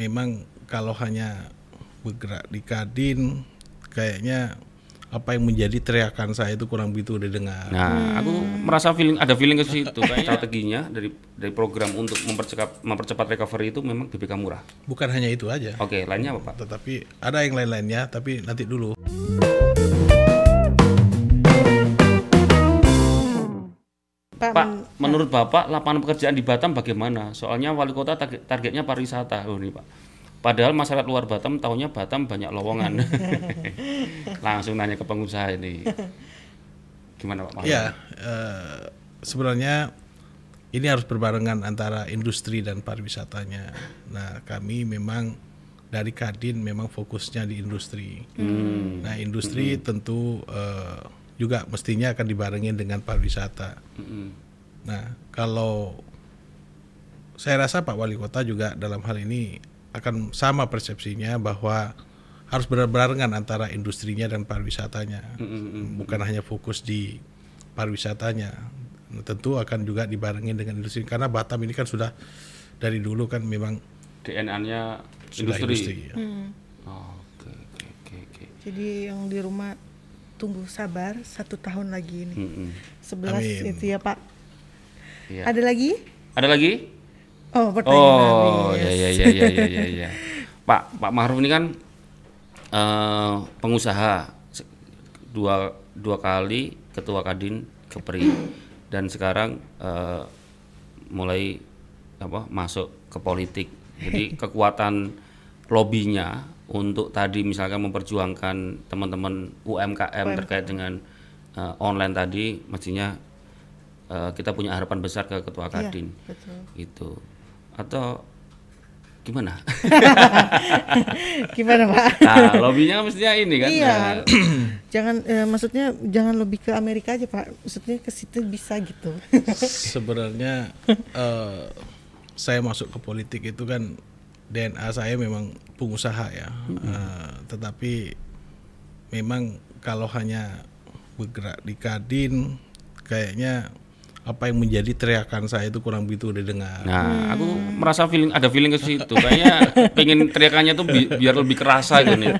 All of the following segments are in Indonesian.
memang kalau hanya bergerak di Kadin kayaknya apa yang menjadi teriakan saya itu kurang begitu didengar. Nah, aku merasa feeling ada feeling ke situ. Kayaknya strateginya dari dari program untuk mempercepat mempercepat recovery itu memang BPK murah. Bukan hanya itu aja. Oke, lainnya apa, Pak? Tetapi ada yang lain-lainnya, tapi nanti dulu. Menurut Bapak lapangan pekerjaan di Batam bagaimana? Soalnya wali kota target- targetnya pariwisata loh nih, Pak. Padahal masyarakat luar Batam tahunya Batam banyak lowongan. Langsung nanya ke pengusaha ini. Gimana Pak? Mahyar? Ya, eh, sebenarnya ini harus berbarengan antara industri dan pariwisatanya. Nah, kami memang dari Kadin memang fokusnya di industri. Nah, industri tentu eh, juga mestinya akan dibarengin dengan pariwisata. Mm-mm. Nah, kalau saya rasa Pak Wali Kota juga dalam hal ini akan sama persepsinya bahwa harus berbarengan antara industrinya dan pariwisatanya, bukan hanya fokus di pariwisatanya. Nah, tentu akan juga dibarengin dengan industri karena Batam ini kan sudah dari dulu kan memang DNA-nya industri. industri. ya. Oh, oke. Jadi yang di rumah tunggu sabar satu tahun lagi ini. 11 Amin. itu ya Pak. Iya. Ada lagi? Ada lagi? Oh pertanyaan Oh, habis. ya ya ya ya ya ya. ya. Pak Pak Maruf ini kan eh, pengusaha dua dua kali ketua Kadin Kepri dan sekarang eh, mulai apa masuk ke politik. Jadi kekuatan lobbynya untuk tadi misalkan memperjuangkan teman-teman UMKM terkait dengan eh, online tadi mestinya eh, kita punya harapan besar ke ketua Iya, Kadin betul. gitu atau gimana? Gimana Pak? Nah, lobbynya mestinya ini kan. Iya. Nah, jangan eh, maksudnya jangan lebih ke Amerika aja Pak. Maksudnya ke situ bisa gitu. Sebenarnya eh, saya masuk ke politik itu kan DNA saya memang pengusaha ya, Eh, tetapi memang kalau hanya bergerak di Kadin kayaknya apa yang menjadi teriakan saya itu kurang begitu didengar. Nah, aku merasa feeling ada feeling ke situ. Kayaknya pengen teriakannya tuh bi- biar lebih kerasa gitu nih.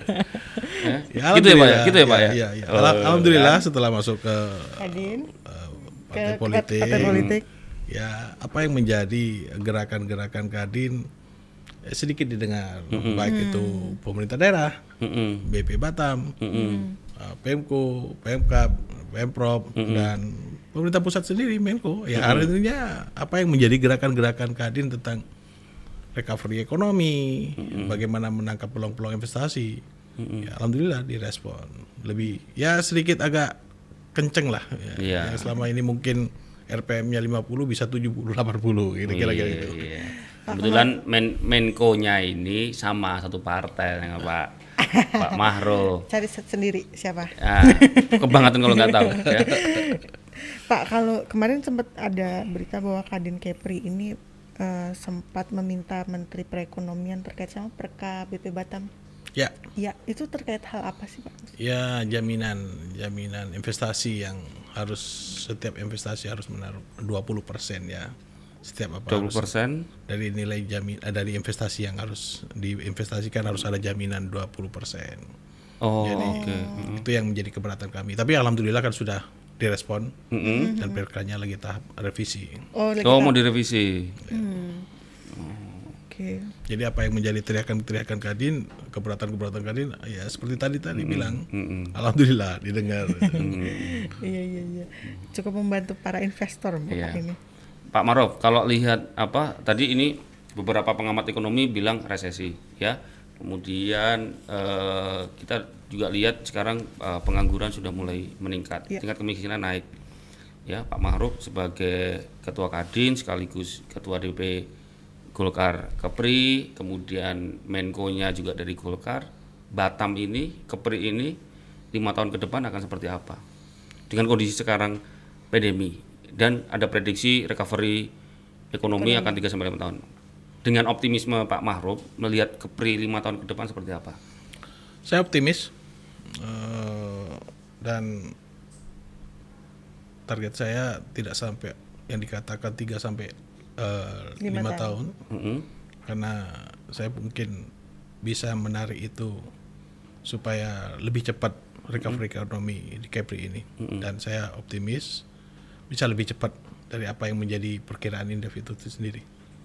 Ya? gitu ya Pak ya, gitu ya Pak ya. Iya, iya. Oh, Alham- Alhamdulillah setelah masuk ke Kadin eh, ke partai ke- politik, partai politik. ya apa yang menjadi gerakan-gerakan Kadin eh, sedikit didengar, baik itu pemerintah daerah, Mm-mm. BP Batam, eh, Pemko, Pemkap, Pemprov dan pemerintah pusat sendiri Menko. Ya artinya apa yang menjadi gerakan-gerakan Kadin tentang recovery ekonomi, bagaimana menangkap peluang-peluang investasi. Ya, alhamdulillah direspon. Lebih ya sedikit agak kenceng lah ya. Iya. Yang selama ini mungkin RPM-nya 50 bisa 70 80 gitu kira-kira Iya, gitu. iya. Kebetulan men Menko-nya ini sama satu partai dengan Pak Pak Mahro. Cari sendiri siapa? Ah, kebangetan kalau nggak tahu. Ya. Pak kalau kemarin sempat ada berita bahwa Kadin Kepri ini eh, sempat meminta Menteri Perekonomian terkait sama Perka BP Batam. Ya, Ya, itu terkait hal apa sih, Pak? ya jaminan jaminan investasi yang harus setiap investasi harus menaruh 20% ya. Setiap apa 20 harus persen. dari nilai jamin eh, dari investasi yang harus diinvestasikan harus ada jaminan 20%. Oh, Jadi oke. itu yang menjadi keberatan kami. Tapi alhamdulillah kan sudah direspon Mm-mm. dan perkanya lagi tahap revisi. Oh, lagi Oh, tak- mau direvisi. Oke. Jadi apa yang menjadi teriakan-teriakan Kadin, keberatan-keberatan Kadin, ya seperti tadi tadi bilang, alhamdulillah didengar. Iya, iya, iya. Cukup membantu para investor, Bapak Iya. ini. Pak Maruf, kalau lihat apa tadi ini beberapa pengamat ekonomi bilang resesi, ya. Kemudian eh, kita juga lihat sekarang eh, pengangguran sudah mulai meningkat, Iya. tingkat kemiskinan naik. Ya, Pak Maruf sebagai ketua Kadin sekaligus ketua DP Golkar Kepri, kemudian Menko-nya juga dari Golkar. Batam ini, Kepri ini lima tahun ke depan akan seperti apa? Dengan kondisi sekarang pandemi dan ada prediksi recovery ekonomi akan 3 sampai 5 tahun. Dengan optimisme Pak Mahrub melihat Kepri lima tahun ke depan seperti apa? Saya optimis eh, dan target saya tidak sampai yang dikatakan 3 sampai eh, Lima tahun. tahun Mm-mm. karena saya mungkin bisa menarik itu supaya lebih cepat recovery ekonomi di Kepri ini dan saya optimis bisa lebih cepat dari apa yang menjadi perkiraan Indef itu sendiri.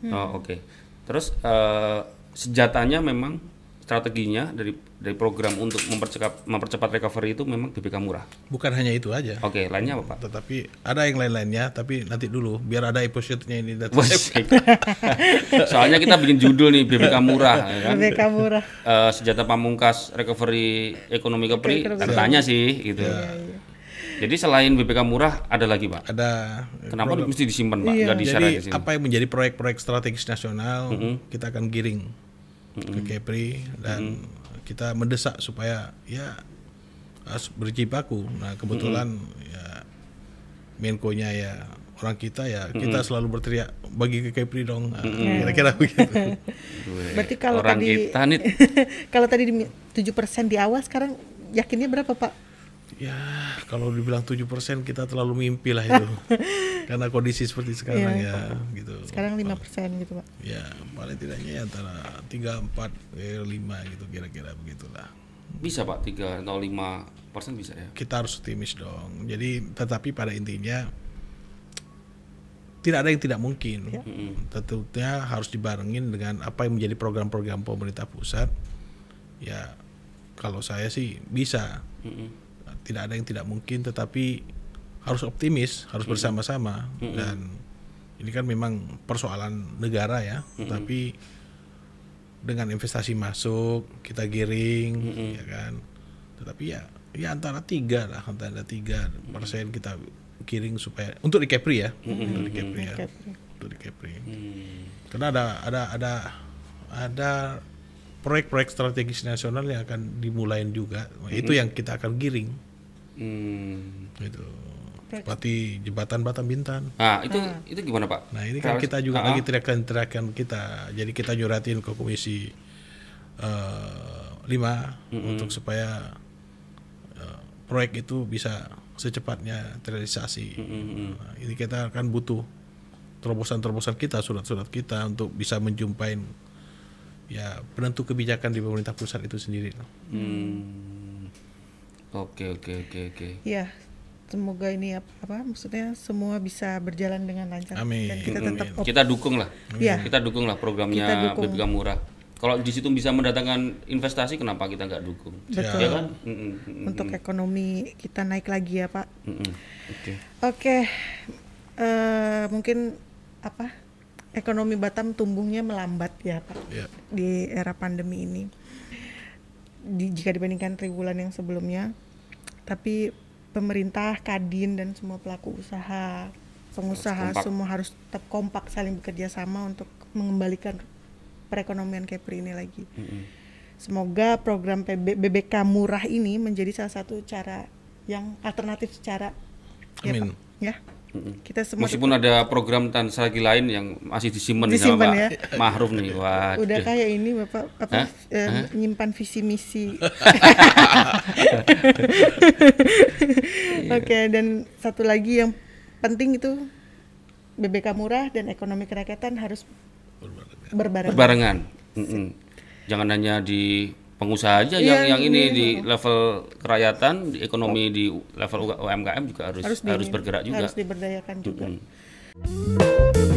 Oh, oke. Terus eh, senjatanya memang strateginya dari dari program untuk mempercepat mempercepat recovery itu memang BBK murah. Bukan hanya itu aja. Oke, lainnya apa, Pak? Tetapi ada yang lain-lainnya, tapi nanti dulu biar ada episode-nya ini. Soalnya kita bikin judul nih BBK murah ya kan. BBK murah. Eh, senjata pamungkas recovery ekonomi Kepri katanya sih gitu. Jadi selain BPK murah ada lagi pak. Ada Kenapa mesti disimpan pak? Iya. Di-share Jadi sini. apa yang menjadi proyek-proyek strategis nasional kita akan giring ke Kepri dan kita mendesak supaya ya harus berjibaku. Nah kebetulan ya Menko-nya ya orang kita ya kita selalu berteriak bagi ke Kepri dong. Nah, Kira-kira begitu. Berarti kalau Orang tadi kita nih kalau tadi di 7% di awal sekarang yakinnya berapa, Pak? Ya kalau dibilang 7% kita terlalu mimpi lah itu. Karena kondisi seperti sekarang Iya. ya gitu. Sekarang 5% gitu, Pak. Ya paling tidaknya ya antara 3, 4, eh, 5 gitu kira-kira begitulah. bisa pak 3 atau 5 persen bisa ya. Kita harus optimis dong. Jadi tetapi pada intinya tidak ada yang tidak mungkin. Tentunya harus dibarengin dengan apa yang menjadi program-program pemerintah pusat. Ya kalau saya sih bisa. Tidak ada yang tidak mungkin tetapi harus optimis, harus bersama-sama. Dan ini kan memang persoalan negara ya. Tapi dengan investasi masuk kita giring ya kan. Tetapi ya ya antara tiga lah antara tiga persen kita giring supaya untuk di Kepri ya. Untuk di Kepri ya. Kepri. untuk di Kepri Hmm. karena ada ada ada ada proyek-proyek strategis nasional yang akan dimulain juga. Nah, itu yang kita akan giring Hmm. gitu seperti jembatan Batam Bintan Nah itu itu gimana pak? Nah ini kan Kalau- kita juga Ah, lagi teriakan-teriakan kita. Jadi kita nyuratin ke komisi eh, lima untuk supaya eh, proyek itu bisa secepatnya terrealisasi. Nah, ini kita akan butuh terobosan-terobosan kita, surat-surat kita untuk bisa menjumpai ya penentu kebijakan di pemerintah pusat itu sendiri. Hmm. Oke oke oke oke. Ya, semoga ini apa, apa maksudnya semua bisa berjalan dengan lancar Amin. dan kita tetap op- Kita dukung lah. Iya. Kita dukung lah programnya Kita dukung. BPK murah. Kalau di situ bisa mendatangkan investasi, kenapa kita nggak dukung? Betul. Ya kan? Untuk ekonomi kita naik lagi ya, Pak. Oke. Oke, eh, mungkin apa ekonomi Batam tumbuhnya melambat ya Pak Ya. di era pandemi ini. Di, jika dibandingkan triwulan yang sebelumnya, tapi pemerintah, kadin dan semua pelaku usaha, pengusaha kompak. semua harus tetap kompak saling bekerja sama untuk mengembalikan perekonomian Kepri ini lagi. Semoga program PB, BBK murah ini menjadi salah satu cara yang alternatif secara ya, Amin. Pak, ya. Kita semua Meskipun ada program dan strategi lain yang masih disimpan Disimpan sama ya. Pak Mahruf nih. Waduh. udah kayak ini Bapak apa Hah? eh, menyimpan visi misi. Oke, dan satu lagi yang penting itu BBK murah dan ekonomi kerakyatan harus berbarengan. Berbarengan. Mm-mm. Jangan hanya di pengusaha aja Iya, yang yang ini iya. di level kerakyatan, di ekonomi di level UMKM juga harus harus, harus, di- bergerak juga. harus diberdayakan juga. Mm-mm.